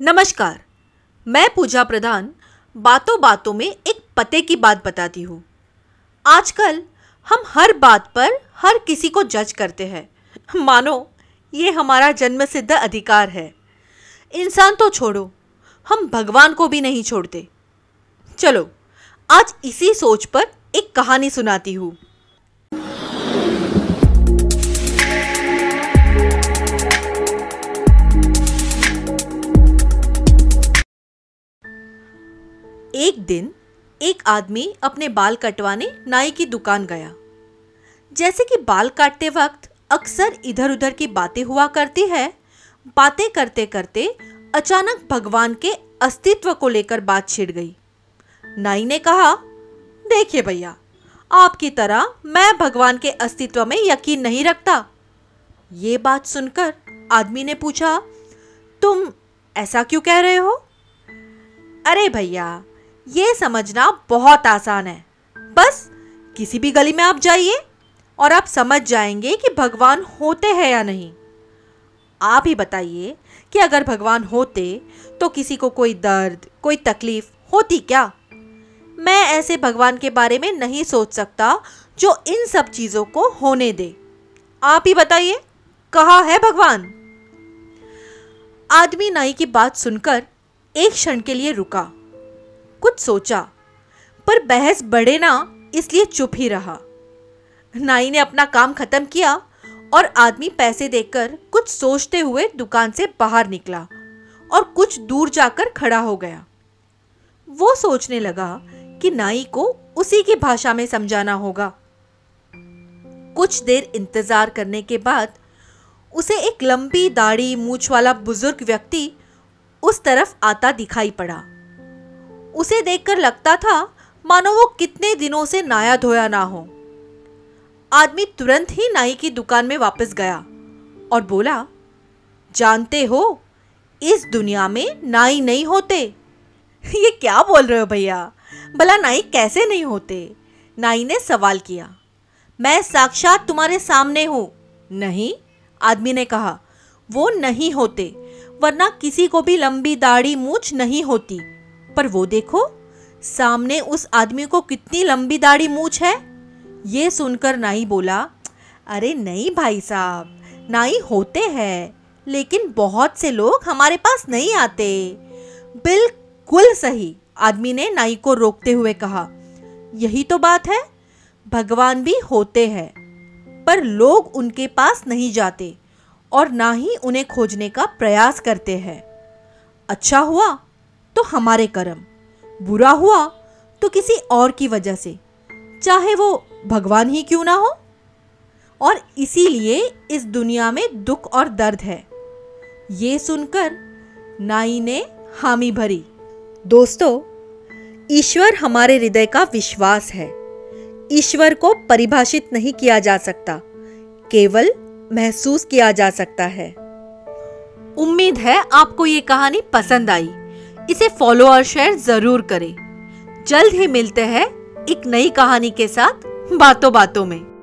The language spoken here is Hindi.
नमस्कार। मैं पूजा प्रधान, बातों बातों में एक पते की बात बताती हूँ। आजकल हम हर बात पर हर किसी को जज करते हैं। मानो, ये हमारा जन्म सिद्ध अधिकार है। इंसान तो छोड़ो, हम भगवान को भी नहीं छोड़ते। चलो, आज इसी सोच पर एक कहानी सुनाती हूँ। दिन एक आदमी अपने बाल कटवाने नाई की दुकान गया। जैसे कि बाल काटते वक्त अक्सर इधर उधर की बातें हुआ करती है, बातें करते करते अचानक भगवान के अस्तित्व को लेकर बात छिड़ गई। नाई ने कहा, देखिए भैया, आपकी तरह मैं भगवान के अस्तित्व में यकीन नहीं रखता। ये बात सुनकर आदमी ने पूछा, तुम ऐसा क्यों कह रहे हो? अरे भैया ये समझना बहुत आसान है। बस, किसी भी गली में आप जाइए और आप समझ जाएँगे कि भगवान होते हैं या नहीं। आप ही बताइए कि अगर भगवान होते तो किसी को कोई दर्द, कोई तकलीफ़ होती क्या? मैं ऐसे भगवान के बारे में नहीं सोच सकता जो इन सब चीज़ों को होने दे। आप ही बताइए, कहा है भगवान? आदमी नाई की बात सुनकर एक क्षण के लिए रुका। कुछ सोचा, पर बहस बढ़े ना इसलिए चुप ही रहा। नाई ने अपना काम खत्म किया और आदमी पैसे देकर कुछ सोचते हुए दुकान से बाहर निकला और कुछ दूर जाकर खड़ा हो गया। वो सोचने लगा कि नाई को उसी की भाषा में समझाना होगा। कुछ देर इंतज़ार करने के बाद उसे एक लंबी दाढ़ी, मूछ वाला बुज़ुर्ग व्यक्ति उस तरफ़ आता दिखाई पड़ा। उसे देखकर लगता था, मानो वो कितने दिनों से नाया धोया ना हो। आदमी तुरंत ही नाई की दुकान में वापस गया और बोला, जानते हो, इस दुनिया में नाई नहीं होते? ये क्या बोल रहे हो भैया? भला नाई कैसे नहीं होते? नाई ने सवाल किया, मैं साक्षात तुम्हारे सामने हूँ। नहीं, आदमी ने कहा, वो नहीं होते, वरना किसी को भी लंबी दाढ़ी मूछ नहीं होती। पर वो देखो, सामने उस आदमी को कितनी लंबी दाढ़ी मूछ है। ये सुनकर नाई बोला, अरे नहीं भाई साहब, नाई होते हैं, लेकिन बहुत से लोग हमारे पास नहीं आते। बिल्कुल सही, आदमी ने नाई को रोकते हुए कहा। यही तो बात है, भगवान भी होते हैं, पर लोग उनके पास नहीं जाते और ना ही उन्हें खोजने का प्रयास करते हैं। अच्छा हुआ हमारे कर्म। बुरा हुआ तो किसी और की वजह से। चाहे वो भगवान ही क्यों ना हो। और इसीलिए इस दुनिया में दुख और दर्द है। ये सुनकर नाई ने हामी भरी। दोस्तों, ईश्वर हमारे हृदय का विश्वास है। ईश्वर को परिभाषित नहीं किया जा सकता, केवल महसूस किया जा सकता है। उम्मीद है आपको ये कहानी पसंद आई। इसे फॉलो और शेयर ज़रूर करें। जल्द ही मिलते हैं एक नई कहानी के साथ बातों बातों में।